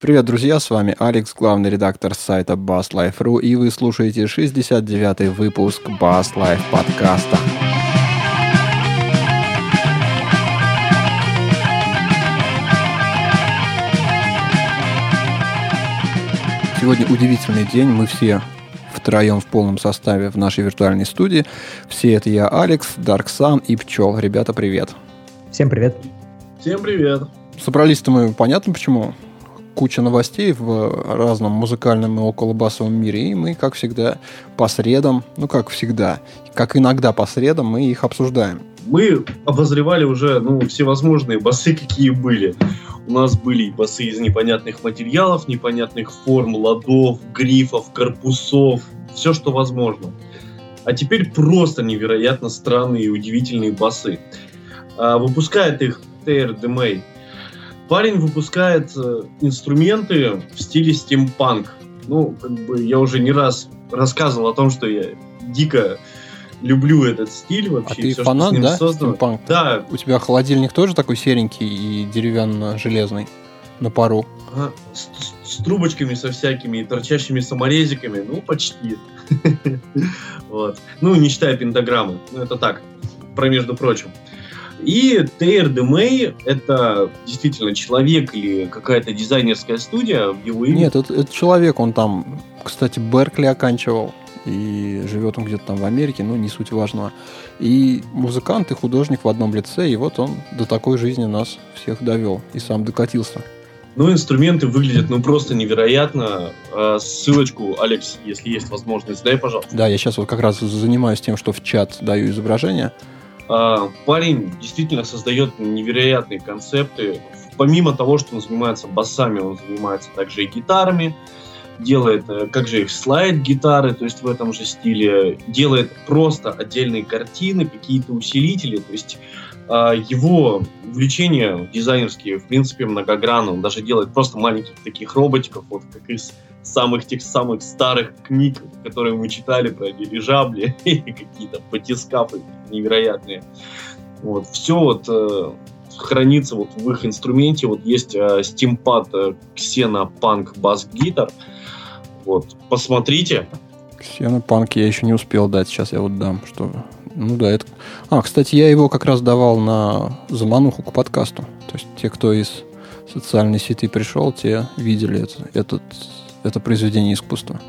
Привет, друзья, с вами Алекс, главный редактор сайта BassLife.ru, и вы слушаете 69-й выпуск Bass Life подкаста. Сегодня удивительный день, мы все втроем в полном составе в нашей виртуальной студии. Все это я, Алекс, Дарксан и Пчел. Ребята, привет. Всем привет. Всем привет. Собрались-то мы, понятно почему? Куча новостей в разном музыкальном и околобасовом мире, и мы, как всегда, по средам, ну, как всегда, как иногда по средам, мы их обсуждаем. Мы обозревали уже, ну, всевозможные басы, какие были. У нас были и басы из непонятных материалов, непонятных форм, ладов, грифов, корпусов, все, что возможно. А теперь просто невероятно странные и удивительные басы. А, выпускает их TR Demay Парень выпускает э, инструменты в стиле стимпанк. Ну, как бы я уже не раз рассказывал о том, что я дико люблю этот стиль вообще. А ты все, фанат, да, стимпанк? Да. У тебя холодильник тоже такой серенький и деревянно-железный на пару? Ага. С, с трубочками со всякими торчащими саморезиками, ну, почти. вот. Ну, не считая пентаграммы. Ну, это так, про между прочим. И Тейр Демей — это действительно человек или какая-то дизайнерская студия в его имя? Нет, это, это человек, он там, кстати, Беркли оканчивал, и живет он где-то там в Америке, но не суть важного. И музыкант, и художник в одном лице, и вот он до такой жизни нас всех довел, и сам докатился. Ну, инструменты выглядят, ну, просто невероятно. А, ссылочку, Алекс, если есть возможность, дай, пожалуйста. Да, я сейчас вот как раз занимаюсь тем, что в чат даю изображение. А, парень действительно создает невероятные концепты. Помимо того, что он занимается басами, он занимается также и гитарами, делает, э, как же их, слайд-гитары, то есть в этом же стиле, делает просто отдельные картины, какие-то усилители, то есть а, его увлечения дизайнерские, в принципе, многогранны. Он даже делает просто маленьких таких роботиков, вот как из самых тех самых старых книг, которые мы читали про дирижабли и какие-то батискафы невероятные. Вот. Все вот э, хранится вот в их инструменте. Вот есть э, стимпад э, Bass Guitar. Вот, посмотрите. Punk я еще не успел дать, сейчас я вот дам, что... Ну да, это... А, кстати, я его как раз давал на замануху к подкасту. То есть те, кто из социальной сети пришел, те видели это, этот это произведение искусства?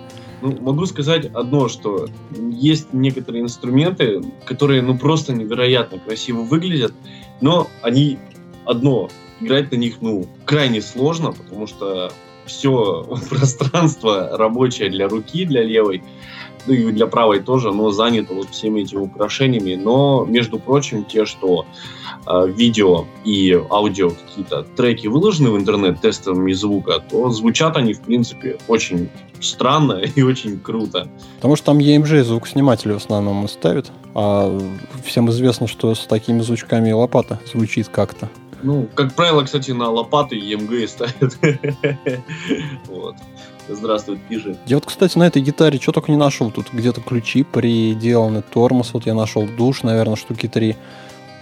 Ну, могу сказать одно, что есть некоторые инструменты, которые ну просто невероятно красиво выглядят, но они одно играть на них ну крайне сложно, потому что все пространство рабочее для руки, для левой, ну и для правой тоже, но занято вот всеми этими украшениями. Но, между прочим, те, что э, видео и аудио какие-то треки выложены в интернет тестовыми звука, то звучат они, в принципе, очень странно и очень круто. Потому что там EMG звукосниматели в основном ставят, а всем известно, что с такими звучками лопата звучит как-то. Ну, как правило, кстати, на лопаты EMG ставят. вот. Здравствуй, пижи. Я вот, кстати, на этой гитаре что только не нашел. Тут где-то ключи приделаны, тормоз. Вот я нашел душ, наверное, штуки три.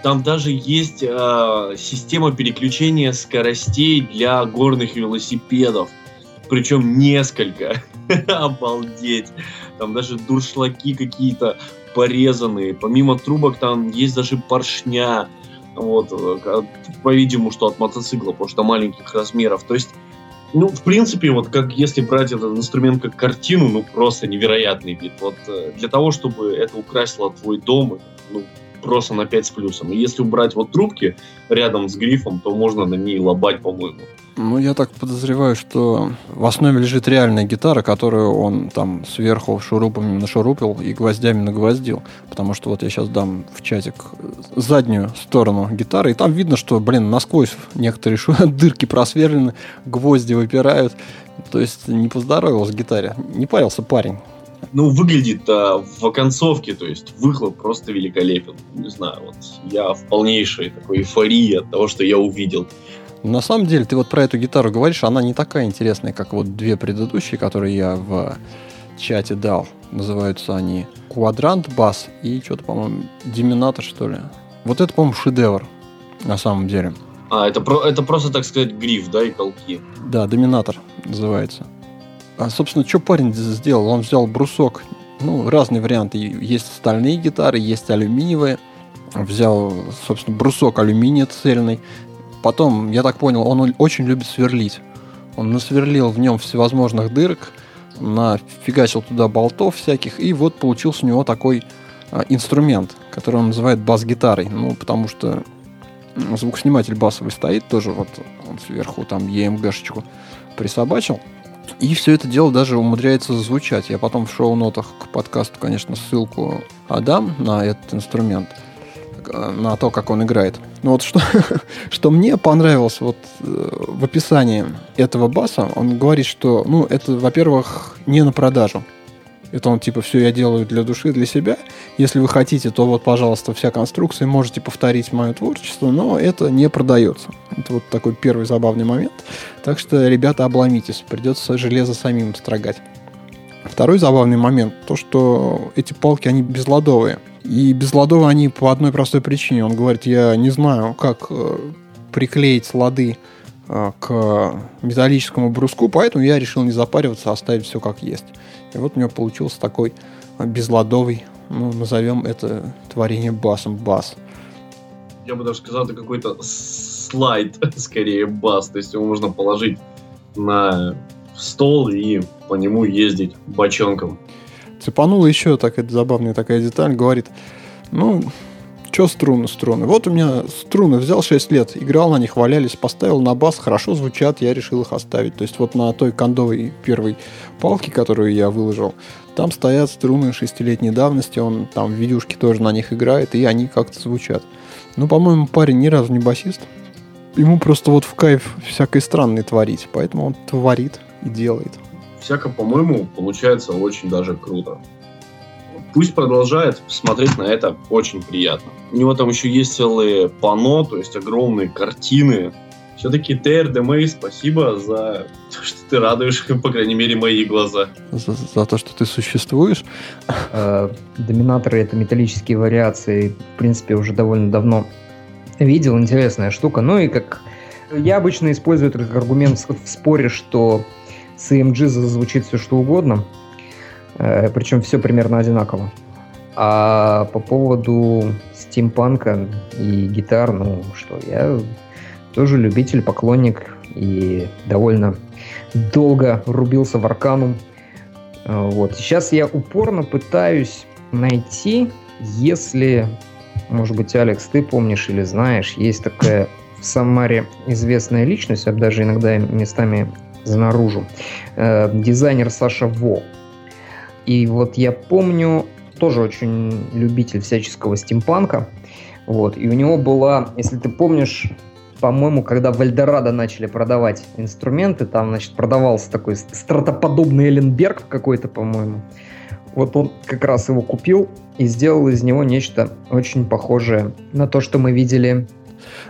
Там даже есть э, система переключения скоростей для горных велосипедов. Причем несколько. Обалдеть. Там даже дуршлаки какие-то порезанные. Помимо трубок там есть даже поршня. Вот, э, по-видимому, что от мотоцикла, потому что маленьких размеров. То есть ну, в принципе, вот как если брать этот инструмент как картину, ну, просто невероятный вид. Вот э, для того, чтобы это украсило твой дом, ну, просто на 5 с плюсом. И если убрать вот трубки рядом с грифом, то можно на ней лобать, по-моему. Ну, я так подозреваю, что в основе лежит реальная гитара, которую он там сверху шурупами нашурупил и гвоздями нагвоздил. Потому что вот я сейчас дам в чатик заднюю сторону гитары, и там видно, что, блин, насквозь некоторые шу... дырки просверлены, гвозди выпирают. То есть не поздоровился гитаре. Не парился парень ну, выглядит а, в оконцовке, то есть выхлоп просто великолепен. Не знаю, вот я в полнейшей такой эйфории от того, что я увидел. На самом деле, ты вот про эту гитару говоришь, она не такая интересная, как вот две предыдущие, которые я в чате дал. Называются они Квадрант Бас и что-то, по-моему, Диминатор, что ли. Вот это, по-моему, шедевр, на самом деле. А, это, про, это просто, так сказать, гриф, да, и колки. Да, доминатор называется. А, собственно, что парень сделал? Он взял брусок, ну, разные варианты. Есть стальные гитары, есть алюминиевые. Взял, собственно, брусок алюминия цельный. Потом, я так понял, он очень любит сверлить. Он насверлил в нем всевозможных дырок, нафигачил туда болтов всяких, и вот получился у него такой а, инструмент, который он называет бас-гитарой. Ну, потому что звукосниматель басовый стоит тоже, вот он сверху там EMG-шечку присобачил. И все это дело даже умудряется звучать. Я потом в шоу-нотах к подкасту, конечно, ссылку отдам на этот инструмент, на то, как он играет. Но вот что, что мне понравилось вот э, в описании этого баса, он говорит, что, ну, это, во-первых, не на продажу. Это он типа все я делаю для души, для себя. Если вы хотите, то вот, пожалуйста, вся конструкция, можете повторить мое творчество, но это не продается. Это вот такой первый забавный момент. Так что, ребята, обломитесь, придется железо самим строгать. Второй забавный момент, то, что эти палки, они безладовые. И безладовые они по одной простой причине. Он говорит, я не знаю, как э, приклеить лады э, к металлическому бруску, поэтому я решил не запариваться, а оставить все как есть. И вот у него получился такой безладовый, ну, назовем это творение басом бас. Я бы даже сказал, это какой-то слайд, скорее бас. То есть его можно положить на стол и по нему ездить бочонком. Цепанула еще такая забавная такая деталь, говорит, ну, что струны, струны? Вот у меня струны взял 6 лет, играл на них, валялись, поставил на бас, хорошо звучат, я решил их оставить. То есть вот на той кондовой первой палке, которую я выложил, там стоят струны шестилетней давности, он там в видюшке тоже на них играет, и они как-то звучат. Ну, по-моему, парень ни разу не басист. Ему просто вот в кайф всякой странной творить, поэтому он творит и делает. Всяко, по-моему, получается очень даже круто пусть продолжает смотреть на это очень приятно. У него там еще есть целые пано, то есть огромные картины. Все-таки TRDMA, спасибо за то, что ты радуешь, по крайней мере, мои глаза. За, за то, что ты существуешь. Э, доминаторы — это металлические вариации. В принципе, уже довольно давно видел. Интересная штука. Ну и как... Я обычно использую этот аргумент в споре, что с EMG зазвучит все что угодно. Э, Причем все примерно одинаково. А по поводу стимпанка и гитар, ну что, я тоже любитель, поклонник и довольно долго рубился в Арканум. Э, вот. Сейчас я упорно пытаюсь найти, если, может быть, Алекс, ты помнишь или знаешь, есть такая в Самаре известная личность, я даже иногда местами занаружу, э, дизайнер Саша Во. И вот я помню, тоже очень любитель всяческого стимпанка. Вот, и у него была, если ты помнишь, по-моему, когда в Эльдорадо начали продавать инструменты, там, значит, продавался такой стратоподобный Эленберг какой-то, по-моему. Вот он как раз его купил и сделал из него нечто очень похожее на то, что мы видели.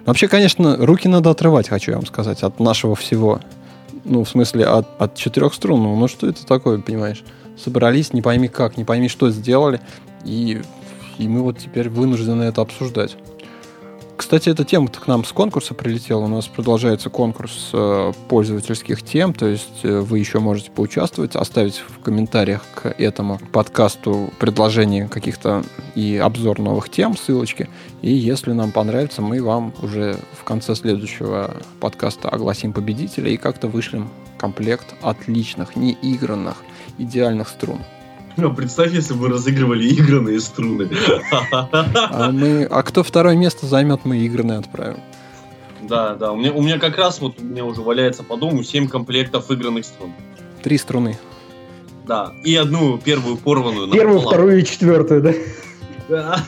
Вообще, конечно, руки надо отрывать, хочу я вам сказать, от нашего всего. Ну, в смысле, от, от струн. Ну, что это такое, понимаешь? собрались, не пойми как, не пойми что сделали, и, и мы вот теперь вынуждены это обсуждать. Кстати, эта тема к нам с конкурса прилетела. У нас продолжается конкурс э, пользовательских тем, то есть э, вы еще можете поучаствовать, оставить в комментариях к этому подкасту предложение каких-то и обзор новых тем, ссылочки. И если нам понравится, мы вам уже в конце следующего подкаста огласим победителя и как-то вышлем комплект отличных, неигранных идеальных струн. Ну, представь, если бы разыгрывали игранные струны. А, мы, а кто второе место займет, мы игранные отправим. Да, да. У меня, у меня как раз вот у меня уже валяется по дому 7 комплектов игранных струн. Три струны. Да. И одну первую порванную. Первую, вторую и четвертую, да? Да.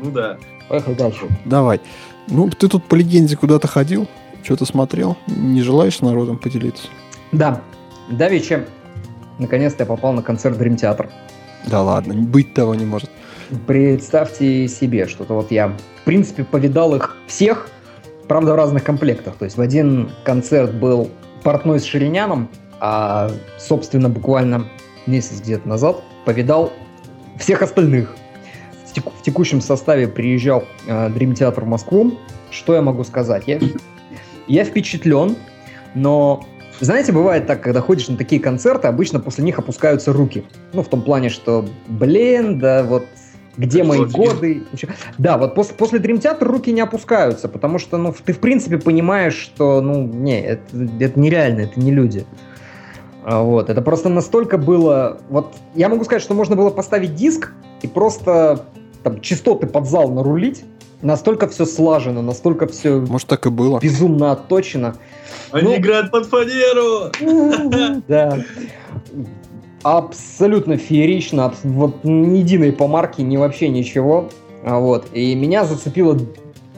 Ну да. Поехали дальше. Давай. Ну, ты тут по легенде куда-то ходил, что-то смотрел. Не желаешь с народом поделиться? Да. Давича Наконец-то я попал на концерт Dream Theater. Да ладно, быть того не может. Представьте себе, что-то вот я, в принципе, повидал их всех, правда, в разных комплектах. То есть в один концерт был портной с Шириняном, а, собственно, буквально месяц где-то назад повидал всех остальных. В текущем составе приезжал э, Dream Theater в Москву, что я могу сказать? Я, я впечатлен, но знаете, бывает так, когда ходишь на такие концерты, обычно после них опускаются руки. Ну, в том плане, что, блин, да вот где мои годы? Да, вот после, после Dream Theater руки не опускаются, потому что, ну, ты в принципе понимаешь, что, ну, не, это, это нереально, это не люди. А, вот, это просто настолько было... Вот, я могу сказать, что можно было поставить диск и просто там частоты под зал нарулить, настолько все слажено, настолько все... Может, так и было. Безумно отточено. Они ну, играют под фанеру! Да. Абсолютно феерично, вот ни единой помарки, ни вообще ничего. А вот. И меня зацепило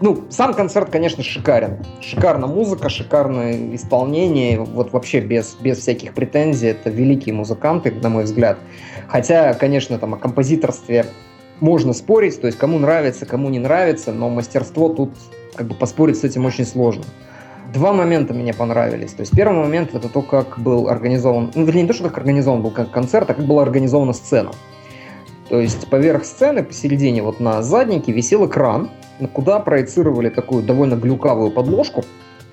ну, сам концерт, конечно, шикарен. Шикарная музыка, шикарное исполнение. Вот вообще без, без всяких претензий. Это великие музыканты, на мой взгляд. Хотя, конечно, там о композиторстве можно спорить. То есть, кому нравится, кому не нравится. Но мастерство тут как бы поспорить с этим очень сложно. Два момента мне понравились. То есть первый момент это то, как был организован, ну, вернее, не то, что как организован был как концерт, а как была организована сцена. То есть поверх сцены, посередине, вот на заднике, висел экран, куда проецировали такую довольно глюкавую подложку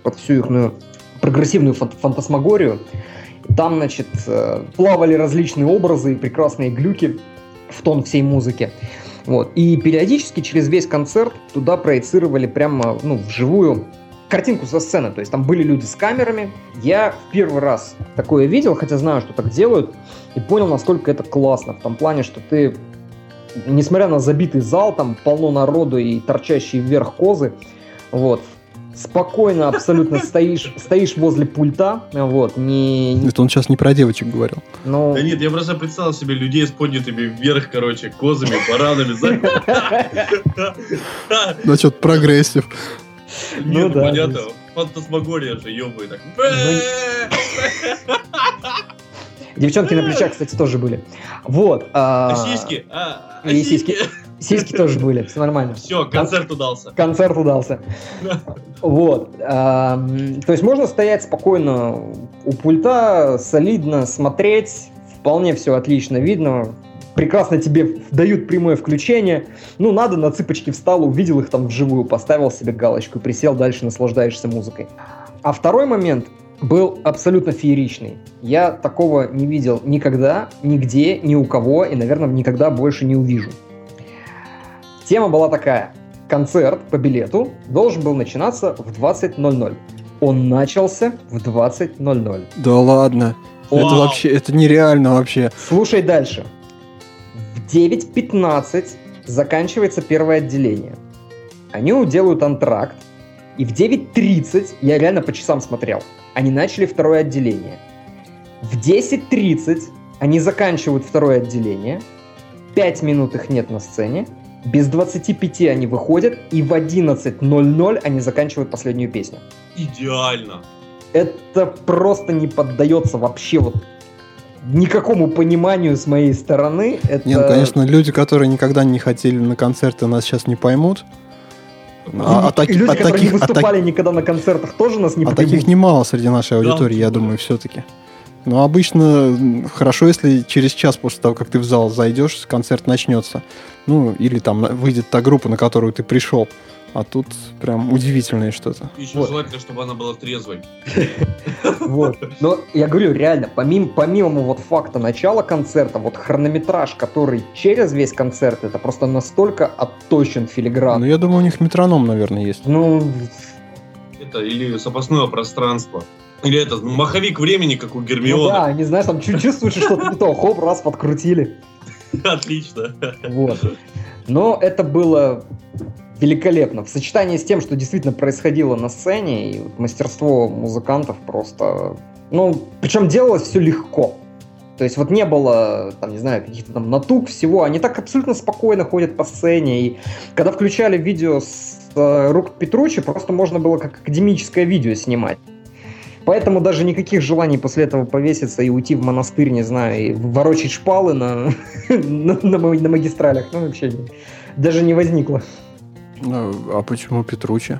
под всю их прогрессивную фантасмагорию. Там, значит, э, плавали различные образы и прекрасные глюки в тон всей музыки. Вот. И периодически через весь концерт туда проецировали прямо ну, вживую картинку со сцены. То есть там были люди с камерами. Я в первый раз такое видел, хотя знаю, что так делают, и понял, насколько это классно. В том плане, что ты несмотря на забитый зал, там полно народу и торчащие вверх козы, вот, спокойно абсолютно стоишь, стоишь возле пульта, вот, не... Это он сейчас не про девочек говорил. Но... Да нет, я просто представил себе людей с поднятыми вверх, короче, козами, баранами. Ну, что-то прогрессив. Нет, ну, понятно. Фантасмагория же, ёбай так. Девчонки на плечах, кстати, тоже были. Вот. А, а сиськи? А, а и сиськи. Сиськи тоже были, все нормально. Все, концерт удался. Концерт удался. Вот. А, то есть можно стоять спокойно у пульта, солидно смотреть, вполне все отлично видно, прекрасно тебе дают прямое включение. Ну, надо, на цыпочки встал, увидел их там вживую, поставил себе галочку, присел, дальше наслаждаешься музыкой. А второй момент – был абсолютно фееричный. Я такого не видел никогда, нигде, ни у кого, и, наверное, никогда больше не увижу. Тема была такая. Концерт по билету должен был начинаться в 20.00. Он начался в 20.00. Да ладно. Вау. Это вообще, это нереально вообще. Слушай дальше. В 9.15 заканчивается первое отделение. Они делают антракт, и в 9.30, я реально по часам смотрел, они начали второе отделение. В 10.30 они заканчивают второе отделение. 5 минут их нет на сцене. Без 25 они выходят, и в 11.00 они заканчивают последнюю песню. Идеально. Это просто не поддается вообще вот никакому пониманию с моей стороны. Это... Не, ну, конечно, люди, которые никогда не хотели на концерты, нас сейчас не поймут. А, а, так, и люди, а которые таких, не выступали а так, никогда на концертах, тоже нас не А поймут. таких немало среди нашей аудитории, да, я думаю, все-таки. Но обычно хорошо, если через час после того, как ты в зал зайдешь, концерт начнется. Ну, или там выйдет та группа, на которую ты пришел. А тут прям удивительное что-то. Еще вот. желательно, чтобы она была трезвой. Вот. Но я говорю, реально, помимо, помимо вот факта начала концерта, вот хронометраж, который через весь концерт, это просто настолько отточен филигран. Ну, я думаю, у них метроном, наверное, есть. Ну... Это или запасное пространство. Или это маховик времени, как у Гермиона. Ну да, не знаешь, там чуть чувствуешь что-то не то, хоп, раз, подкрутили. Отлично. Вот. Но это было великолепно. В сочетании с тем, что действительно происходило на сцене, и мастерство музыкантов просто... Ну, причем делалось все легко. То есть вот не было, там, не знаю, каких-то там натуг всего. Они так абсолютно спокойно ходят по сцене. И когда включали видео с э, рук Петручи, просто можно было как академическое видео снимать. Поэтому даже никаких желаний после этого повеситься и уйти в монастырь, не знаю, и ворочать шпалы на, на, на, на магистралях, ну, вообще даже не возникло. А почему Петручи?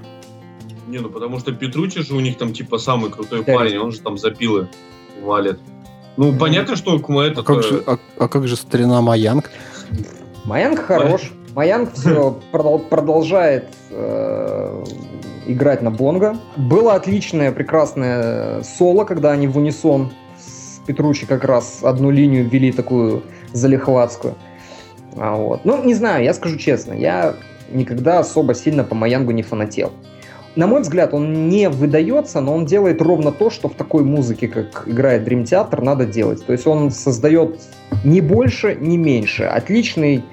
Не, ну потому что Петручи же у них там типа самый крутой да. парень, он же там запилы валит. Ну, mm. понятно, что это... А как, же, а, а как же старина Маянг? Маянг хорош. Маянг все продолжает э, играть на бонго. Было отличное, прекрасное соло, когда они в унисон с Петручи как раз одну линию ввели такую залихватскую. А вот. Ну, не знаю, я скажу честно, я никогда особо сильно по Маянгу не фанател. На мой взгляд, он не выдается, но он делает ровно то, что в такой музыке, как играет Dream Theater, надо делать. То есть он создает не больше, не меньше. Отличный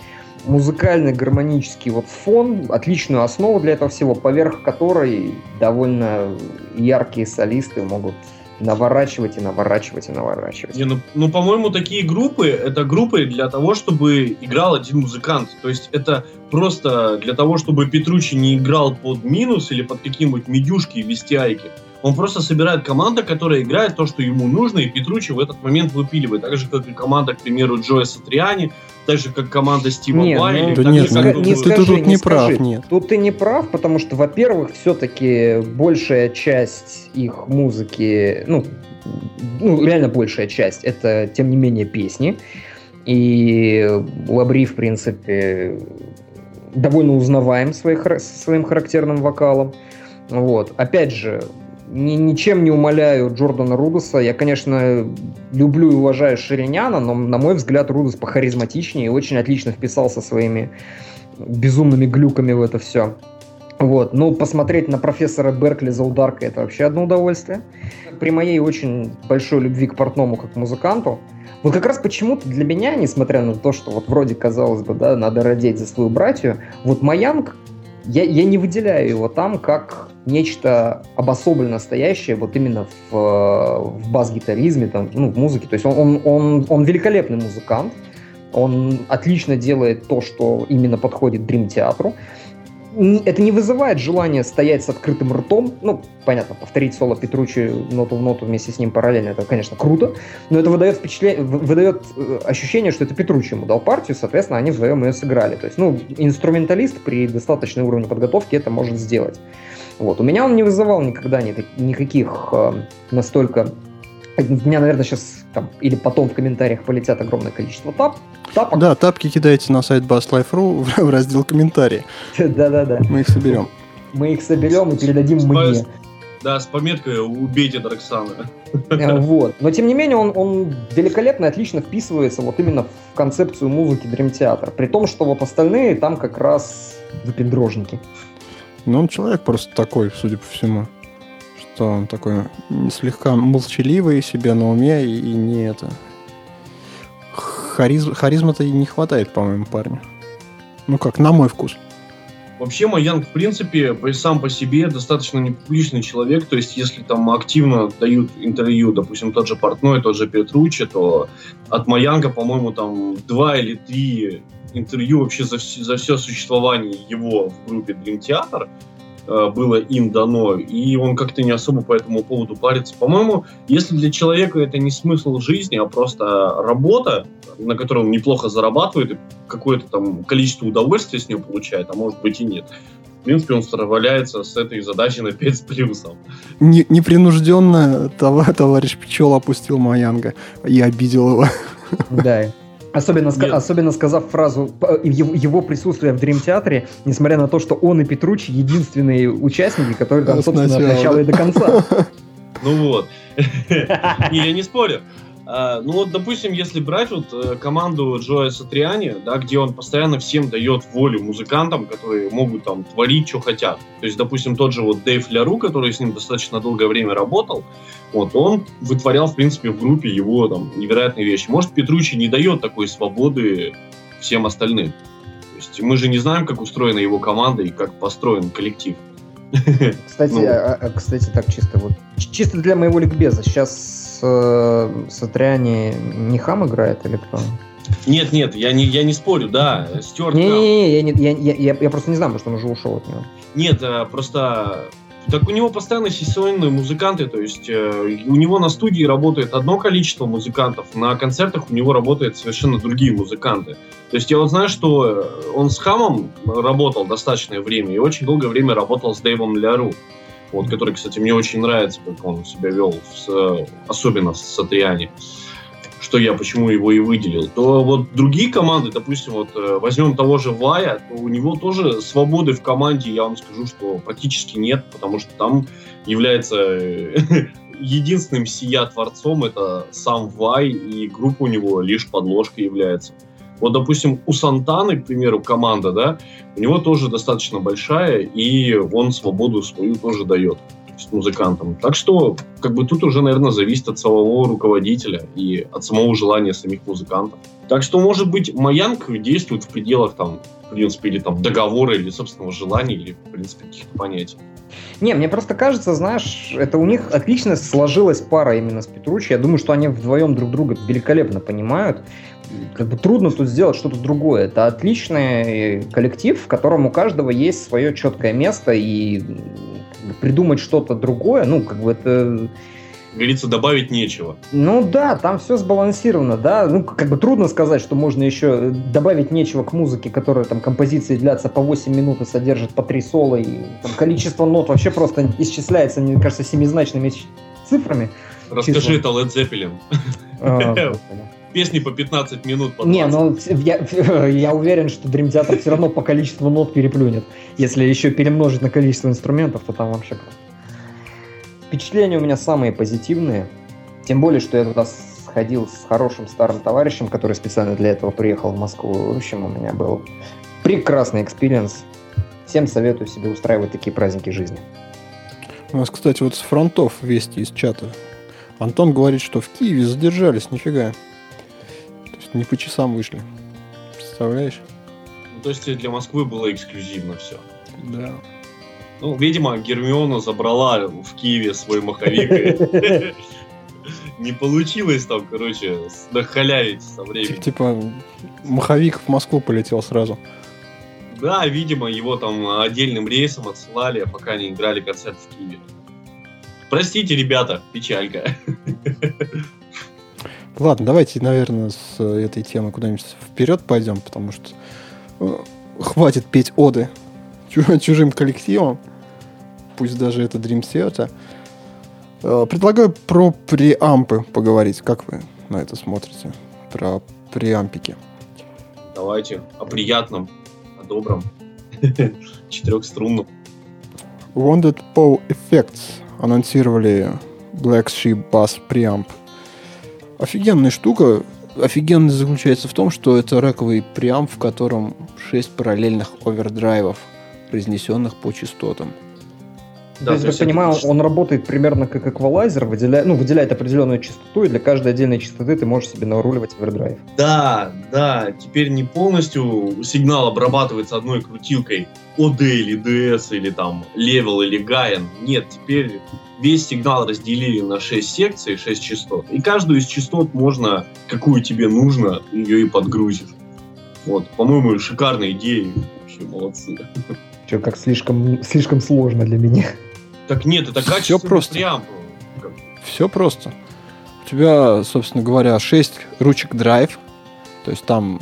музыкальный гармонический вот фон, отличную основу для этого всего, поверх которой довольно яркие солисты могут наворачивать и наворачивать и наворачивать. Не, ну, ну, по-моему, такие группы, это группы для того, чтобы играл один музыкант. То есть это просто для того, чтобы Петручи не играл под минус или под какие-нибудь медюшки и вестиайки. Он просто собирает команду, которая играет то, что ему нужно, и Петручи в этот момент выпиливает. Так же, как и команда, к примеру, Джоя Сатриани, так же, как команда Стива Нет, Уайли. ну, Да нет, же, как и ты- был- ты тут не прав, скажи. нет. Тут ты не прав, потому что, во-первых, все-таки большая часть их музыки, ну, ну, реально большая часть, это, тем не менее, песни. И Лабри, в принципе, довольно узнаваем своей хар- своим характерным вокалом. Вот. Опять же, ни- ничем не умоляю Джордана Рудоса. Я, конечно, люблю и уважаю Шириняна, но, на мой взгляд, Рудос похаризматичнее и очень отлично вписался своими безумными глюками в это все. Вот. Ну, посмотреть на профессора Беркли за ударкой это вообще одно удовольствие. При моей очень большой любви к портному как музыканту, вот как раз почему-то для меня, несмотря на то, что вот вроде казалось бы, да, надо родить за свою братью, вот Маянг, я, я не выделяю его там как нечто обособленно стоящее вот именно в, э, в бас-гитаризме, там, ну, в музыке. То есть он, он, он, он великолепный музыкант, он отлично делает то, что именно подходит Dream театру. Н- Это не вызывает желания стоять с открытым ртом. Ну, понятно, повторить соло Петручи ноту в ноту вместе с ним параллельно, это, конечно, круто. Но это выдает впечатление, выдает э, ощущение, что это Петручи ему дал партию, соответственно, они вдвоем ее сыграли. То есть, ну, инструменталист при достаточном уровне подготовки это может сделать. Вот. У меня он не вызывал никогда ни- никаких э, настолько... У меня, наверное, сейчас там, или потом в комментариях полетят огромное количество тап, тапок. Да, тапки кидайте на сайт BassLife.ru в в раздел комментарии. Да-да-да. Мы их соберем. Мы их соберем и передадим мне. Да, с пометкой «Убейте Дарксана». Э, Вот. Но тем не менее он, он великолепно, отлично вписывается вот именно в концепцию музыки Dream Theater. При том, что вот остальные там как раз выпендрожники. Но он человек просто такой, судя по всему. Что он такой слегка молчаливый, себе на уме и, и не это. Хариз... Харизма-то и не хватает, по-моему, парню. Ну как, на мой вкус. Вообще, Майянг, в принципе, сам по себе достаточно непубличный человек. То есть, если там активно дают интервью, допустим, тот же Портной, тот же Петручи, то от Майянга, по-моему, там два или три интервью вообще за, за все существование его в группе Dream Theater э, было им дано, и он как-то не особо по этому поводу парится. По-моему, если для человека это не смысл жизни, а просто работа, на которой он неплохо зарабатывает, и какое-то там количество удовольствия с него получает, а может быть и нет. В принципе, он справляется с этой задачей на 5 с плюсом. Не- непринужденно това- товарищ Пчел опустил Маянга и обидел его. Да. Особенно, ска- особенно сказав фразу п- его, его присутствие в Dream театре, несмотря на то, что он и Петручи единственные участники, которые там, собственно, от начала, и до конца. Ну вот. Не, я не спорю. А, Ну вот, допустим, если брать вот э, команду Джоя Сатриани, да, где он постоянно всем дает волю музыкантам, которые могут там творить, что хотят. То есть, допустим, тот же вот Дэйв Ляру, который с ним достаточно долгое время работал, вот, он вытворял, в принципе, в группе его там невероятные вещи. Может, Петручи не дает такой свободы всем остальным. То есть мы же не знаем, как устроена его команда и как построен коллектив. Кстати, Ну. а- а, кстати, так чисто вот. Чисто для моего ликбеза. Сейчас э, Сатриани не хам играет или кто? Нет, нет, я не, я не спорю, да, Стюарт Кам. Не-не-не, я, не- я, я, я, я просто не знаю, может, он уже ушел от него. Нет, э, просто так у него постоянно сессионные музыканты, то есть э, у него на студии работает одно количество музыкантов, на концертах у него работают совершенно другие музыканты. То есть я вот знаю, что э, он с Хамом работал достаточное время и очень долгое время работал с Дэйвом Ляру, вот, который, кстати, мне очень нравится, как он себя вел, с, особенно с Сатриани. что я почему его и выделил, то вот другие команды, допустим, вот э, возьмем того же Вая, то у него тоже свободы в команде, я вам скажу, что практически нет, потому что там является э, единственным сия творцом это сам Вай, и группа у него лишь подложка является. Вот, допустим, у Сантаны, к примеру, команда, да, у него тоже достаточно большая, и он свободу свою тоже дает с музыкантом. Так что, как бы тут уже, наверное, зависит от самого руководителя и от самого желания самих музыкантов. Так что, может быть, Маянг действует в пределах там, в принципе, или там договора, или собственного желания, или, в принципе, каких-то понятий. Не, мне просто кажется, знаешь, это у них отлично сложилась пара именно с Петручи. Я думаю, что они вдвоем друг друга великолепно понимают. Как бы трудно тут сделать что-то другое. Это отличный коллектив, в котором у каждого есть свое четкое место, и придумать что-то другое, ну, как бы это говорится, добавить нечего. Ну да, там все сбалансировано, да. Ну, как бы трудно сказать, что можно еще добавить нечего к музыке, которая там композиции длятся по 8 минут и содержит по 3 соло, и там, количество нот вообще просто исчисляется, мне кажется, семизначными цифрами. Расскажи Число. это Led Zeppelin. А, Песни по 15 минут. По Не, ну я, я уверен, что Dream Theater все равно по количеству нот переплюнет. Если еще перемножить на количество инструментов, то там вообще просто Впечатления у меня самые позитивные. Тем более, что я туда сходил с хорошим старым товарищем, который специально для этого приехал в Москву. В общем, у меня был прекрасный experience. Всем советую себе устраивать такие праздники жизни. У нас, кстати, вот с фронтов вести из чата. Антон говорит, что в Киеве задержались, нифига. Есть не по часам вышли. Представляешь? Ну, то есть для Москвы было эксклюзивно все. Да. Ну, видимо, Гермиона забрала в Киеве свой маховик. Не получилось там, короче, нахалявить со временем. Типа, маховик в Москву полетел сразу. Да, видимо, его там отдельным рейсом отсылали, пока они играли концерт в Киеве. Простите, ребята, печалька. Ладно, давайте, наверное, с этой темы куда-нибудь вперед пойдем, потому что э, хватит петь оды чужим коллективам пусть даже это Dream Theater. Э, предлагаю про преампы поговорить. Как вы на это смотрите? Про преампики. Давайте о приятном, о добром, четырехструнном. Wounded Paw Effects анонсировали Black Sheep Bass преамп. Офигенная штука. Офигенность заключается в том, что это рэковый преамп, в котором 6 параллельных овердрайвов, разнесенных по частотам. Да, то есть, я понимаю, он работает примерно как эквалайзер, выделяет, ну, выделяет определенную частоту, и для каждой отдельной частоты ты можешь себе наруливать овердрайв. Да, да, теперь не полностью сигнал обрабатывается одной крутилкой OD или DS, или там Level или Gain. Нет, теперь весь сигнал разделили на 6 секций, 6 частот. И каждую из частот можно, какую тебе нужно, ее и подгрузишь. Вот, по-моему, шикарная идея. Вообще молодцы. Как слишком, слишком сложно для меня. Так нет, это качество Все просто. преамп. Все просто. У тебя, собственно говоря, 6 ручек драйв. То есть там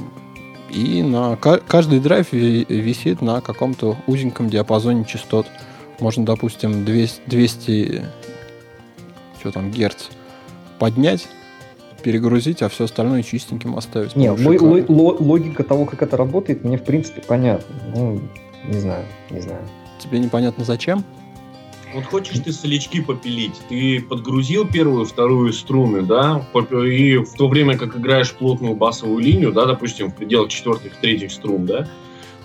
и на каждый драйв висит на каком-то узеньком диапазоне частот. Можно, допустим, 200, 200 что там, герц поднять, перегрузить, а все остальное чистеньким оставить. Не, логика того, как это работает, мне в принципе понятна. Ну, не знаю, не знаю. Тебе непонятно зачем? Вот хочешь ты солячки попилить, ты подгрузил первую, вторую струны, да, и в то время, как играешь плотную басовую линию, да, допустим, в пределах четвертых, третьих струн, да,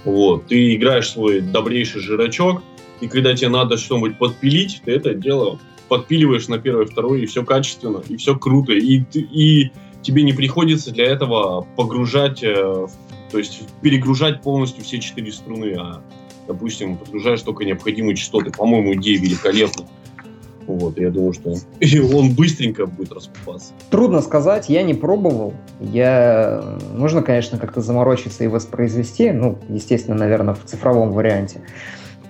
вот, ты играешь свой добрейший жирочок, и когда тебе надо что-нибудь подпилить, ты это дело подпиливаешь на первое, второе, и все качественно, и все круто, и, и тебе не приходится для этого погружать, э, то есть перегружать полностью все четыре струны, а допустим, подгружаешь только необходимые частоты. По-моему, идея великолепна. Вот, я думаю, что он быстренько будет раскупаться. Трудно сказать, я не пробовал. Я... Нужно, конечно, как-то заморочиться и воспроизвести. Ну, естественно, наверное, в цифровом варианте.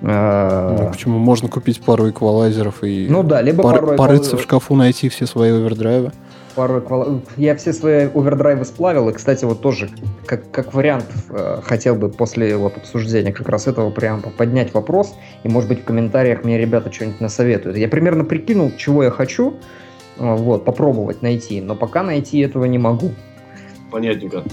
А, ну, почему? Можно купить пару эквалайзеров и ну, да, либо пар... пару порыться в шкафу, найти все свои овердрайвы пару. Я все свои овердрайвы сплавил, и, кстати, вот тоже, как, как вариант, э, хотел бы после вот обсуждения как раз этого прям поднять вопрос, и, может быть, в комментариях мне ребята что-нибудь насоветуют. Я примерно прикинул, чего я хочу, Вот, попробовать найти. Но пока найти этого не могу. Понятненько.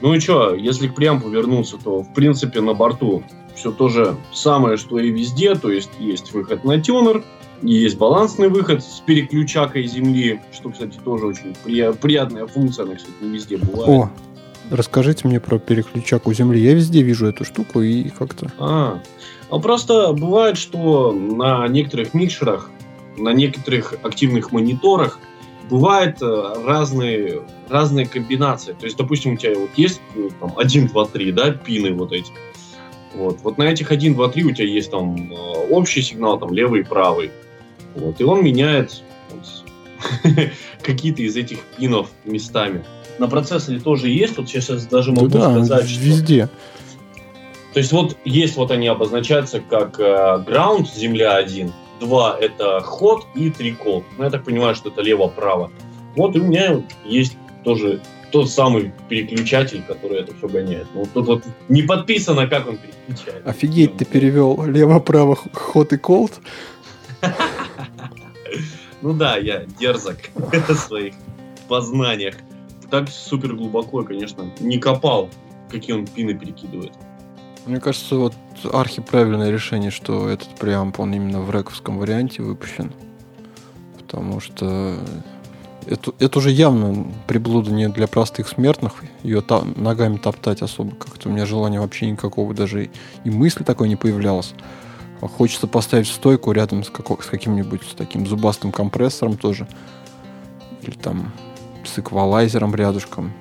Ну и что, если к преампу вернуться, то в принципе на борту все то же самое, что и везде. То есть есть выход на тюнер, есть балансный выход с переключакой земли, что, кстати, тоже очень при... приятная функция, она, кстати, не везде бывает. О, расскажите мне про переключаку земли. Я везде вижу эту штуку и как-то... А, а просто бывает, что на некоторых микшерах, на некоторых активных мониторах бывают э, разные, разные комбинации. То есть, допустим, у тебя вот есть э, там 1, 2, 3, да, пины вот эти. Вот. вот на этих 1, 2, 3 у тебя есть там э, общий сигнал, там левый и правый. Вот. И он меняет вот, какие-то из этих пинов местами. На процессоре тоже есть, вот сейчас даже могу да, сказать, что... везде. То есть вот есть вот они обозначаются как э, ground, земля 1, 2 это ход и 3 call. Ну, я так понимаю, что это лево-право. Вот и у меня есть тоже тот самый переключатель, который это все гоняет. Ну, тут вот не подписано, как он переключает. Офигеть, ты перевел лево-право ход и колд. Ну да, я дерзок в своих познаниях. Так супер глубоко, конечно, не копал, какие он пины перекидывает. Мне кажется, вот архиправильное решение, что этот преамп, он именно в рековском варианте выпущен. Потому что это, это уже явно приблуда не для простых смертных. Ее та, ногами топтать особо как-то у меня желания вообще никакого даже и мысли такой не появлялось. Хочется поставить стойку рядом с, как, с каким-нибудь таким зубастым компрессором тоже. Или там с эквалайзером рядышком.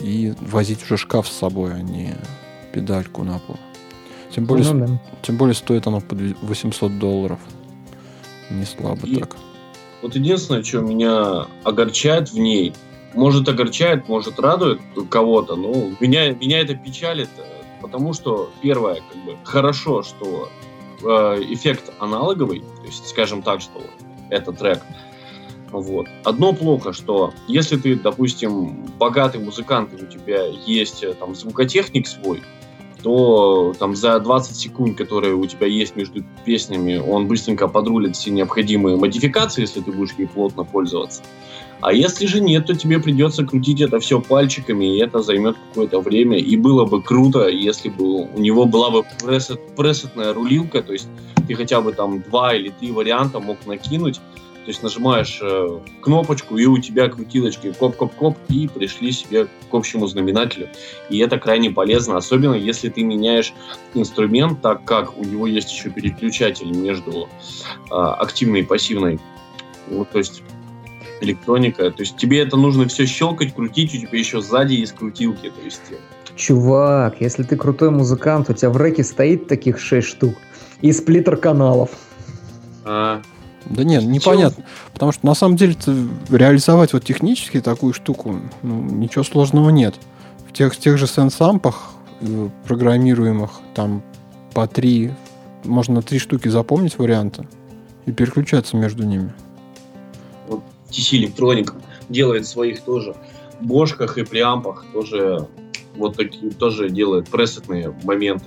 И возить уже шкаф с собой, а не педальку на пол. Тем более, ну, да. тем более стоит оно под 800 долларов. Не слабо и так. Вот единственное, что меня огорчает в ней, может огорчает, может радует кого-то, но меня, меня это печалит, э, потому что, первое, как бы, хорошо, что эффект аналоговый, то есть, скажем так, что это трек. Вот. Одно плохо, что если ты, допустим, богатый музыкант, и у тебя есть э, там звукотехник свой, то там за 20 секунд, которые у тебя есть между песнями, он быстренько подрулит все необходимые модификации, если ты будешь ей плотно пользоваться. А если же нет, то тебе придется крутить это все пальчиками, и это займет какое-то время. И было бы круто, если бы у него была бы пресет, пресетная рулилка, то есть ты хотя бы там два или три варианта мог накинуть. То есть нажимаешь э, кнопочку, и у тебя крутилочки коп-коп-коп, и пришли себе к общему знаменателю. И это крайне полезно, особенно если ты меняешь инструмент, так как у него есть еще переключатель между э, активной и пассивной. Вот, то есть электроника. То есть тебе это нужно все щелкать, крутить, у тебя еще сзади есть крутилки. То есть... Чувак, если ты крутой музыкант, у тебя в реке стоит таких шесть штук и сплиттер каналов. А, да нет, непонятно. Потому что на самом деле реализовать вот технически такую штуку, ну, ничего сложного нет. В тех, в тех же сенсампах э, программируемых там по три, можно три штуки запомнить варианта и переключаться между ними. TC Electronic делает своих тоже бошках и преампах тоже вот такие тоже делает пресетные моменты.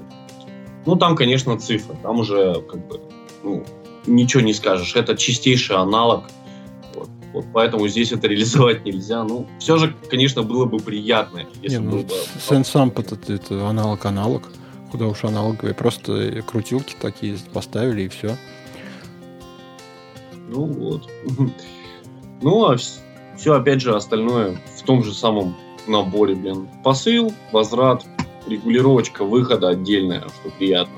Ну, там, конечно, цифры. Там уже как бы ну, ничего не скажешь. Это чистейший аналог. Вот, вот поэтому здесь это реализовать нельзя. Ну, все же, конечно, было бы приятно, если не, ну, бы... SenseAmp это, это аналог-аналог. Куда уж аналоговые. Просто крутилки такие поставили и все. Ну вот. Ну, а все, опять же, остальное в том же самом наборе, блин. Посыл, возврат, регулировочка выхода отдельная, что приятно.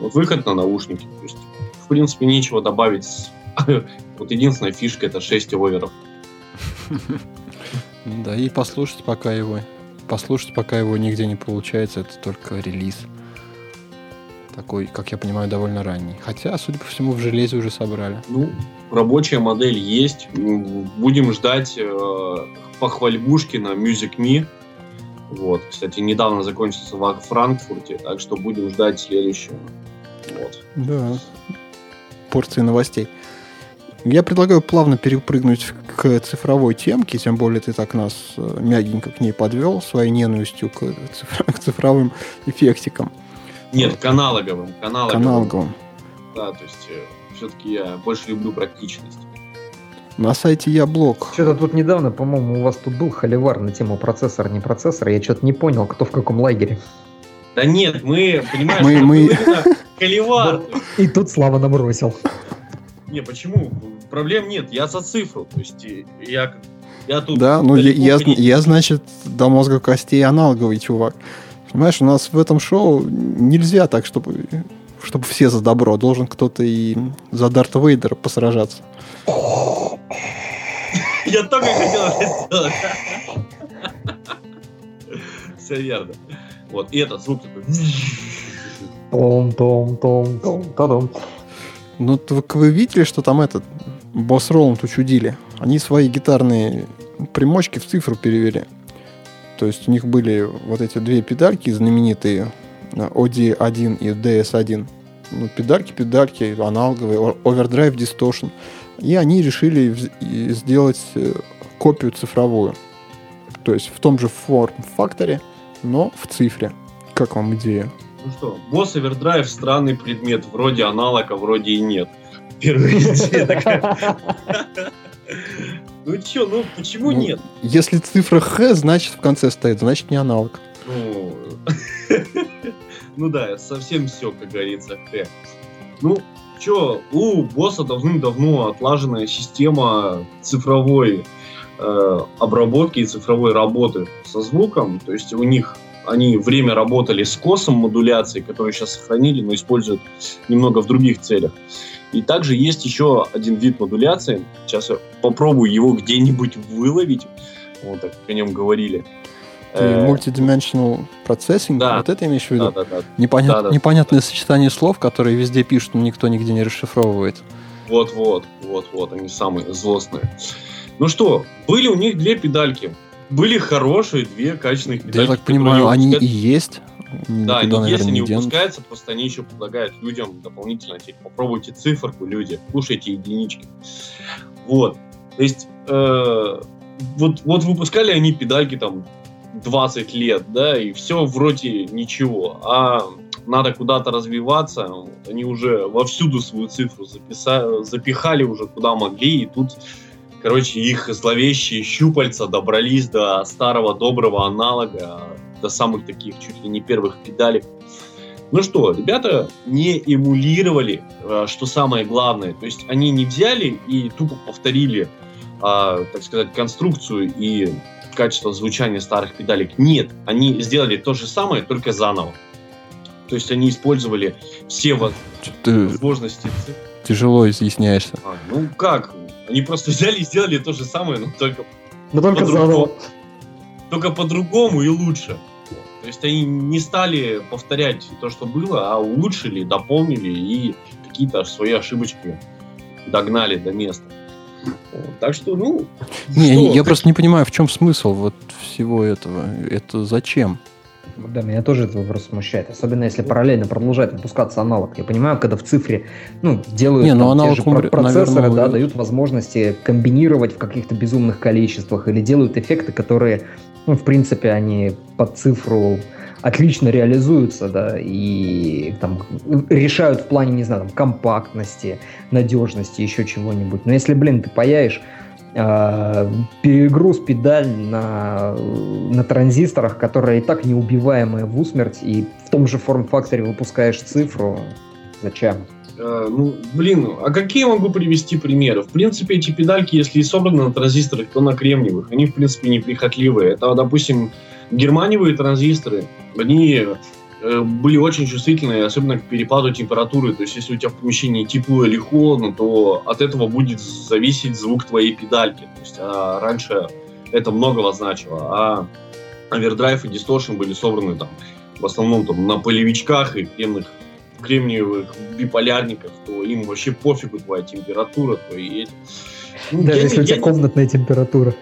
Вот выход на наушники. То есть, в принципе, нечего добавить. Вот единственная фишка это 6 оверов. Да, и послушать пока его. Послушать, пока его нигде не получается, это только релиз. Такой, как я понимаю, довольно ранний. Хотя, судя по всему, в железе уже собрали. Ну, рабочая модель есть. Будем ждать э, похвальбушки на Music Me. Вот. Кстати, недавно закончился в Франкфурте, так что будем ждать следующего. Вот. Да. Порции новостей. Я предлагаю плавно перепрыгнуть к цифровой темке, тем более ты так нас э, мягенько к ней подвел своей ненавистью к, цифр... к цифровым эффектикам. Нет, к аналоговым. К аналоговым. К аналоговым. Да, то есть э, все-таки я больше люблю практичность. На сайте я блог. Что-то тут недавно, по-моему, у вас тут был холивар на тему процессора, не процессора. Я что-то не понял, кто в каком лагере. Да нет, мы, понимаешь, Мы- мы- именно холивар. И тут Слава нам бросил. Не, почему? Проблем нет, я за цифру. То есть я, я тут... Да, ну я, я, я, значит, до мозга костей аналоговый чувак. Понимаешь, у нас в этом шоу нельзя так, чтобы, чтобы все за добро. Должен кто-то и за Дарта Вейдера посражаться. Я только хотел это сделать. Все верно. Вот, и этот звук такой... том том том том том Ну, вы видели, что там этот босс Роланд учудили? Они свои гитарные примочки в цифру перевели. То есть у них были вот эти две педальки знаменитые, э, OD1 и DS1. Ну, педальки, педальки, аналоговые, о- Overdrive Distortion. И они решили сделать э, копию цифровую. То есть в том же форм-факторе, но в цифре. Как вам идея? Ну что, босс овердрайв странный предмет. Вроде аналога, вроде и нет. Первая идея такая. Ну чё, ну почему Ну, нет? Если цифра Х, значит в конце стоит, значит не аналог. Ну, ну да, совсем все, как говорится. Х. Ну, чё, у босса давным-давно отлаженная система цифровой э, обработки и цифровой работы со звуком. То есть у них они время работали с косом модуляции, которую сейчас сохранили, но используют немного в других целях. И также есть еще один вид модуляции. Сейчас я попробую его где-нибудь выловить. Вот так о нем говорили. Э, multidimensional processing, да. вот это имеешь в виду? Да, да, да. Непонят- Да, да. Непонятное сочетание слов, которые везде пишут, но никто нигде не расшифровывает. Вот-вот, вот-вот, они самые злостные. Ну что, были у них две педальки. Были хорошие две качественных Да я так понимаю, они и есть. Да, Никуда, они есть, наверное, они не денутся. выпускаются, просто они еще предлагают людям дополнительно, типа, попробуйте циферку, люди, кушайте единички. Вот. То есть, э, вот, вот выпускали они педальки там 20 лет, да, и все вроде ничего. А надо куда-то развиваться, они уже вовсюду свою цифру записа- запихали уже куда могли, и тут, короче, их зловещие щупальца добрались до старого доброго аналога, до самых таких чуть ли не первых педалек. Ну что, ребята не эмулировали, э, что самое главное. То есть они не взяли и тупо повторили, а, так сказать, конструкцию и качество звучания старых педалек. Нет, они сделали то же самое, только заново. То есть они использовали все Ты возможности. тяжело изъясняешься. А, ну как? Они просто взяли и сделали то же самое, но только Но только По-другому. заново. только по-другому и лучше. То есть они не стали повторять то, что было, а улучшили, дополнили и какие-то свои ошибочки догнали до места. Так что, ну... Не, что, я просто не понимаю, в чем смысл вот всего этого. Это зачем? Да, меня тоже этот вопрос смущает. Особенно если параллельно продолжает выпускаться аналог. Я понимаю, когда в цифре ну, делают Не, ну там, те аналог, же про- умр- процессоры, наверное, да, дают возможности комбинировать в каких-то безумных количествах или делают эффекты, которые, ну, в принципе, они под цифру отлично реализуются, да, и там решают в плане, не знаю, там, компактности, надежности, еще чего-нибудь. Но если, блин, ты паяешь э, перегруз педаль на, на транзисторах, которая и так неубиваемая в усмерть, и в том же форм-факторе выпускаешь цифру, зачем? Э, ну, блин, а какие могу привести примеры? В принципе, эти педальки, если и собраны на транзисторах, то на кремниевых. Они, в принципе, неприхотливые. Это, допустим, германиевые транзисторы. Они были очень чувствительны, особенно к перепаду температуры. То есть, если у тебя в помещении тепло или холодно, то от этого будет зависеть звук твоей педальки. То есть, а раньше это многого значило. А овердрайв и дисторшн были собраны там в основном там на полевичках и кремных кремниевых биполярниках, то им вообще пофигу твоя температура, то и эти. Ну, Даже я если не- у тебя я комнатная температура.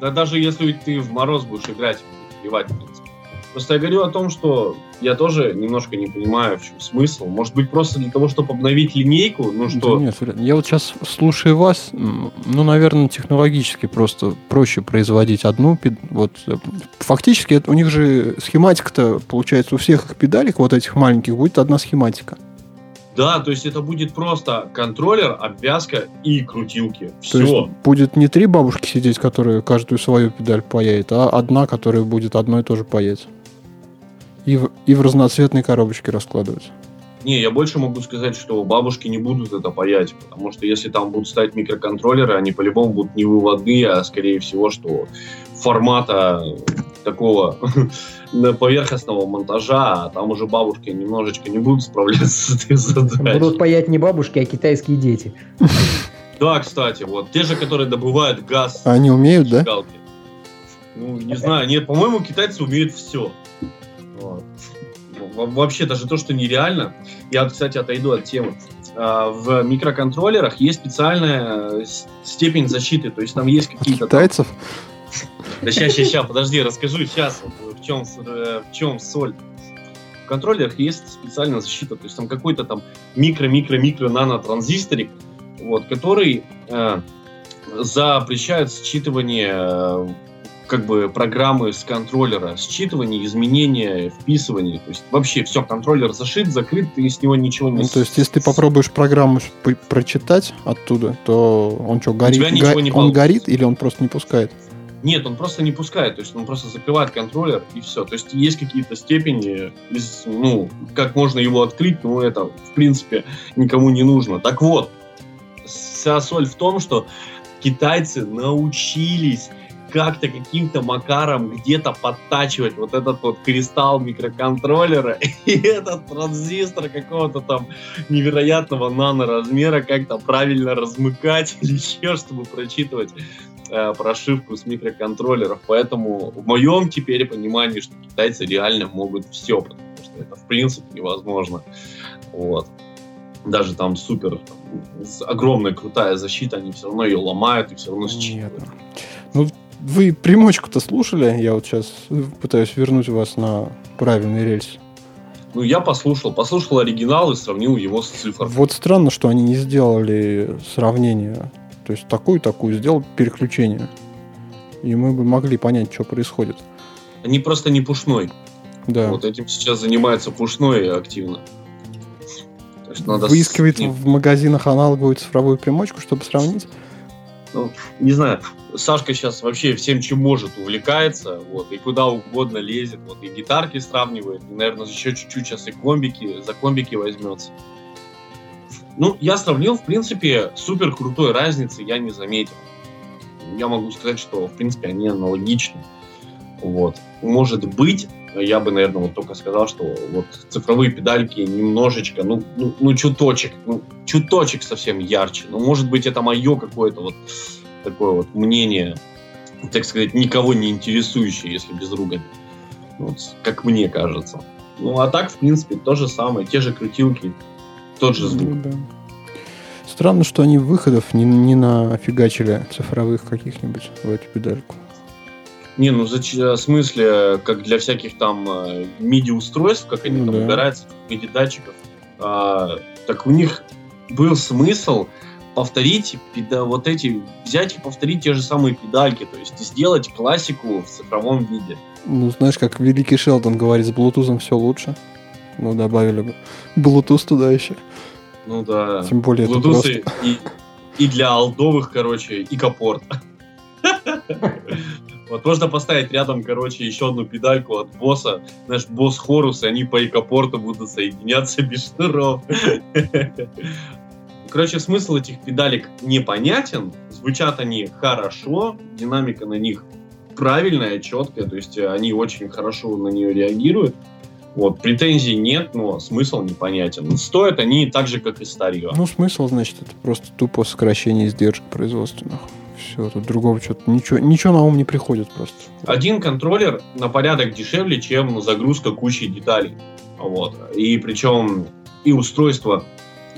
Да даже если ты в мороз будешь играть, плевать, в принципе. Просто я говорю о том, что я тоже немножко не понимаю, в чем смысл. Может быть, просто для того, чтобы обновить линейку, ну что... Да нет, я вот сейчас слушаю вас, ну, наверное, технологически просто проще производить одну. Вот э, фактически у них же схематика-то получается у всех их педалек вот этих маленьких будет одна схематика. Да, то есть это будет просто контроллер, обвязка и крутилки. То есть Все. будет не три бабушки сидеть, которые каждую свою педаль паяет, а одна, которая будет одной тоже паять. И в, и в разноцветной коробочке раскладывать. Не, я больше могу сказать, что бабушки не будут это паять, потому что если там будут ставить микроконтроллеры, они по-любому будут не выводные, а скорее всего, что формата такого поверхностного монтажа, а там уже бабушки немножечко не будут справляться с этой задачей. Будут паять не бабушки, а китайские дети. Да, кстати, вот те же, которые добывают газ. А они умеют, да? Ну, не знаю, нет, по-моему, китайцы умеют все. Вообще, даже то, что нереально. Я, кстати, отойду от темы. А, В микроконтроллерах есть специальная э, степень защиты, то есть там есть какие-то... китайцев? Да сейчас, сейчас, сейчас, подожди, расскажу сейчас, в чем, э, в чем соль. В контроллерах есть специальная защита, то есть там какой-то там микро-микро-микро нанотранзисторик, вот, который э, запрещает считывание э, как бы программы с контроллера, считывание, изменения, вписывание, то есть вообще все, контроллер зашит, закрыт, ты с него ничего не... Ну, то есть, если ты попробуешь программу прочитать оттуда, то он что, горит? тебя ничего не он получится. горит или он просто не пускает? Нет, он просто не пускает, то есть он просто закрывает контроллер и все. То есть есть какие-то степени, ну, как можно его открыть, ну, это, в принципе, никому не нужно. Так вот, вся соль в том, что китайцы научились как-то каким-то макаром где-то подтачивать вот этот вот кристалл микроконтроллера и этот транзистор какого-то там невероятного наноразмера как-то правильно размыкать или еще, чтобы прочитывать э, прошивку с микроконтроллеров. Поэтому в моем теперь понимании, что китайцы реально могут все, потому что это в принципе невозможно. Вот. Даже там супер, огромная крутая защита, они все равно ее ломают и все равно считывают. Ну, вы примочку-то слушали? Я вот сейчас пытаюсь вернуть вас на правильный рельс. Ну, я послушал, послушал оригинал и сравнил его с цифрой. Вот странно, что они не сделали сравнение. То есть такую-такую сделал переключение. И мы бы могли понять, что происходит. Они просто не пушной. Да. Вот этим сейчас занимается пушной активно. То есть надо с- Выискивает не- в магазинах аналоговую цифровую примочку, чтобы сравнить. Ну, не знаю, Сашка сейчас вообще всем, чем может, увлекается, вот, и куда угодно лезет, вот, и гитарки сравнивает, и, наверное, еще чуть-чуть сейчас и комбики, за комбики возьмется. Ну, я сравнил, в принципе, супер крутой разницы я не заметил. Я могу сказать, что, в принципе, они аналогичны. Вот. Может быть, я бы, наверное, вот только сказал, что вот цифровые педальки немножечко, ну, ну, ну чуточек, ну, чуточек совсем ярче. Ну, может быть, это мое какое-то вот такое вот мнение, так сказать, никого не интересующее, если без ругани. Вот, как мне кажется. Ну, а так, в принципе, то же самое, те же крутилки, тот же звук. Ну, да. Странно, что они выходов не, не нафигачили цифровых каких-нибудь в эту педальку. Не, ну в смысле, как для всяких там э, MIDI-устройств, как они Ну там да. убираются, MIDI-датчиков, а, так у них был смысл повторить педа- вот эти, взять и повторить те же самые педальки, то есть сделать классику в цифровом виде. Ну, знаешь, как великий Шелдон говорит, с Bluetooth все лучше. Ну, добавили бы Bluetooth туда еще. Ну да. Тем более это Bluetooth просто... и, и для алдовых, короче, и капорт. Вот можно поставить рядом, короче, еще одну педальку от босса, знаешь, босс Хорус, и они по экопорту будут соединяться без шнуров. Короче, смысл этих педалек непонятен, звучат они хорошо, динамика на них правильная, четкая, то есть они очень хорошо на нее реагируют. Вот, претензий нет, но смысл непонятен. Стоят они так же, как и старье. Ну, смысл, значит, это просто тупо сокращение издержек производственных. Все, тут другого что-то... Ничего, ничего на ум не приходит просто. Один контроллер на порядок дешевле, чем загрузка кучи деталей. Вот. И причем и устройство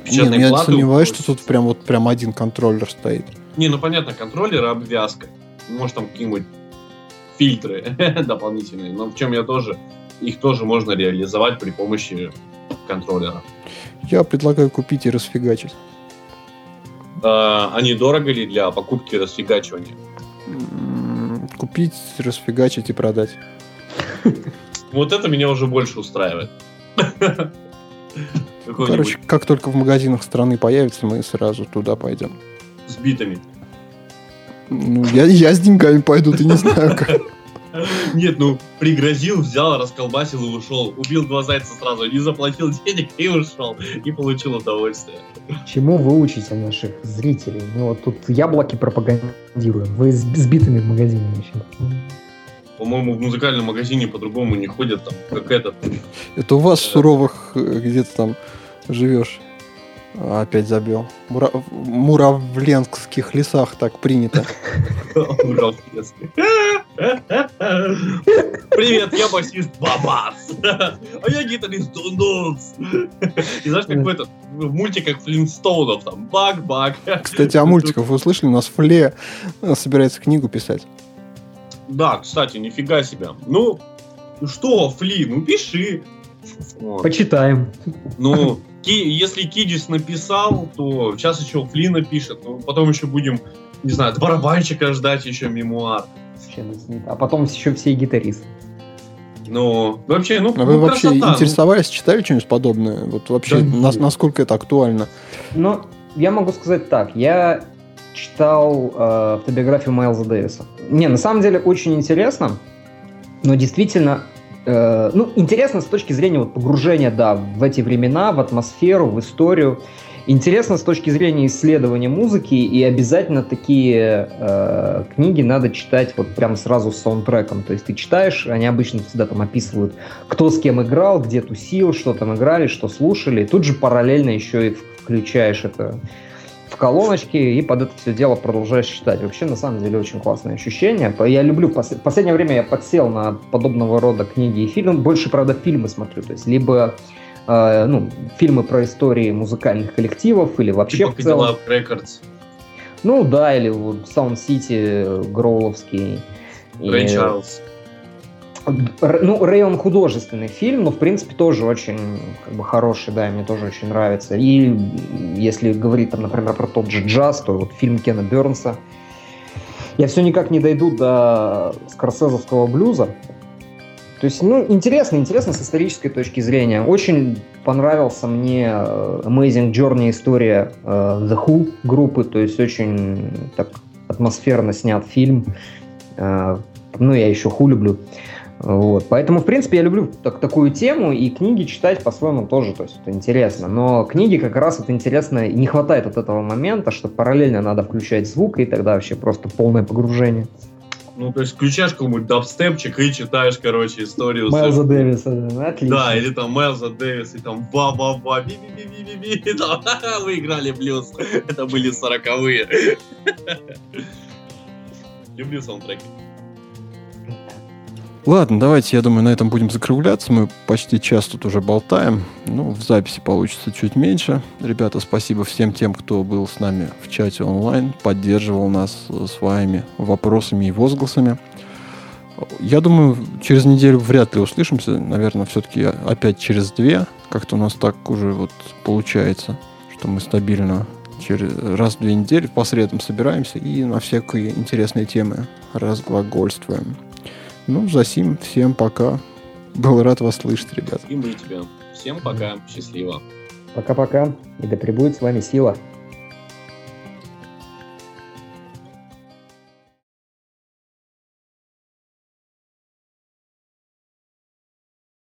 печатной ну, я платы сомневаюсь, что тут прям вот прям один контроллер стоит. Не, ну понятно, контроллер и обвязка. Может там какие-нибудь фильтры дополнительные. Но в чем я тоже... Их тоже можно реализовать при помощи контроллера. Я предлагаю купить и расфигачить. А, они дорого ли для покупки и расфигачивания? Купить, расфигачить и продать. Вот это меня уже больше устраивает. Короче, как только в магазинах страны появится, мы сразу туда пойдем. с битами. Ну, я, я с деньгами пойду, ты не знаю как. Нет, ну, пригрозил, взял, расколбасил и ушел. Убил два зайца сразу, не заплатил денег и ушел. И получил удовольствие. Чему вы учите наших зрителей? Ну, вот тут яблоки пропагандируем. Вы с сбитыми в магазине еще. По-моему, в музыкальном магазине по-другому не ходят, там, как этот. Это у вас в суровых э, где-то там живешь. Опять забил. Мура... В Муравленских лесах так принято. Муравленский. Привет, я басист Бабас. А я гитарист Дундунс. И знаешь, как в этот, в мультиках Флинстоунов, там, бак-бак. Кстати, о мультиках вы слышали? У нас Фле э, собирается книгу писать. Да, кстати, нифига себе. Ну, что, Фли, ну пиши. Почитаем. Ну, Ки- если Кидис написал, то сейчас еще Фли напишет. Ну, потом еще будем, не знаю, от барабанщика ждать еще мемуар. Ну. А потом еще все гитаристы. Ну, вообще, ну, А вы ну, вообще красота. интересовались, читали что-нибудь подобное? Вот вообще, Да нас- насколько это актуально? Ну, я могу сказать так. Я читал э, автобиографию Майлза Дэвиса. Не, на самом деле очень интересно, но действительно, э, ну, интересно с точки зрения вот погружения, да, в эти времена, в атмосферу, в историю. Интересно с точки зрения исследования музыки, и обязательно такие э, книги надо читать вот прям сразу с саундтреком. То есть ты читаешь, они обычно всегда там описывают, кто с кем играл, где тусил, что там играли, что слушали. И тут же параллельно еще и включаешь это в колоночки и под это все дело продолжаешь читать. Вообще, на самом деле, очень классное ощущение. Я люблю, в последнее время я подсел на подобного рода книги и фильмы. Больше, правда, фильмы смотрю. То есть, либо э, ну, фильмы про истории музыкальных коллективов или вообще Типа в целом. Records. Ну да, или вот Sound City, Гроуловский. И- Рэй Чарльз. Ну, Рэй, он художественный фильм, но, в принципе, тоже очень как бы, хороший, да, мне тоже очень нравится. И если говорить, там, например, про тот же джаз, то вот фильм Кена Бернса. Я все никак не дойду до скорсезовского блюза. То есть, ну, интересно, интересно с исторической точки зрения. Очень понравился мне э, Amazing Journey история э, The Who группы, то есть очень так атмосферно снят фильм. Э, Ну, я еще Who люблю. Вот. Поэтому, в принципе, я люблю так- такую тему, и книги читать по-своему тоже, то есть это интересно. Но книги как раз это интересно, и не хватает вот этого момента, что параллельно надо включать звук, и тогда вообще просто полное погружение. Ну, то есть включаешь какой-нибудь дабстепчик и читаешь, короче, историю. Майлза с- Дэвиса, да, отлично. Да, или там Майлза Дэвис, и там ба-ба-ба, би-би-би-би-би-би, там, «Ха-ха, вы играли блюз. Это были сороковые. Люблю саундтреки. Ладно, давайте, я думаю, на этом будем закругляться. Мы почти час тут уже болтаем. Ну, в записи получится чуть меньше. Ребята, спасибо всем тем, кто был с нами в чате онлайн, поддерживал нас э, своими вопросами и возгласами. Я думаю, через неделю вряд ли услышимся. Наверное, все-таки опять через две. Как-то у нас так уже вот получается, что мы стабильно через раз в две недели по средам собираемся и на всякие интересные темы разглагольствуем. Ну, за сим всем пока. Был рад вас слышать, ребят. И мы тебя. Всем пока. Счастливо. Пока-пока, и да пребудет с вами сила.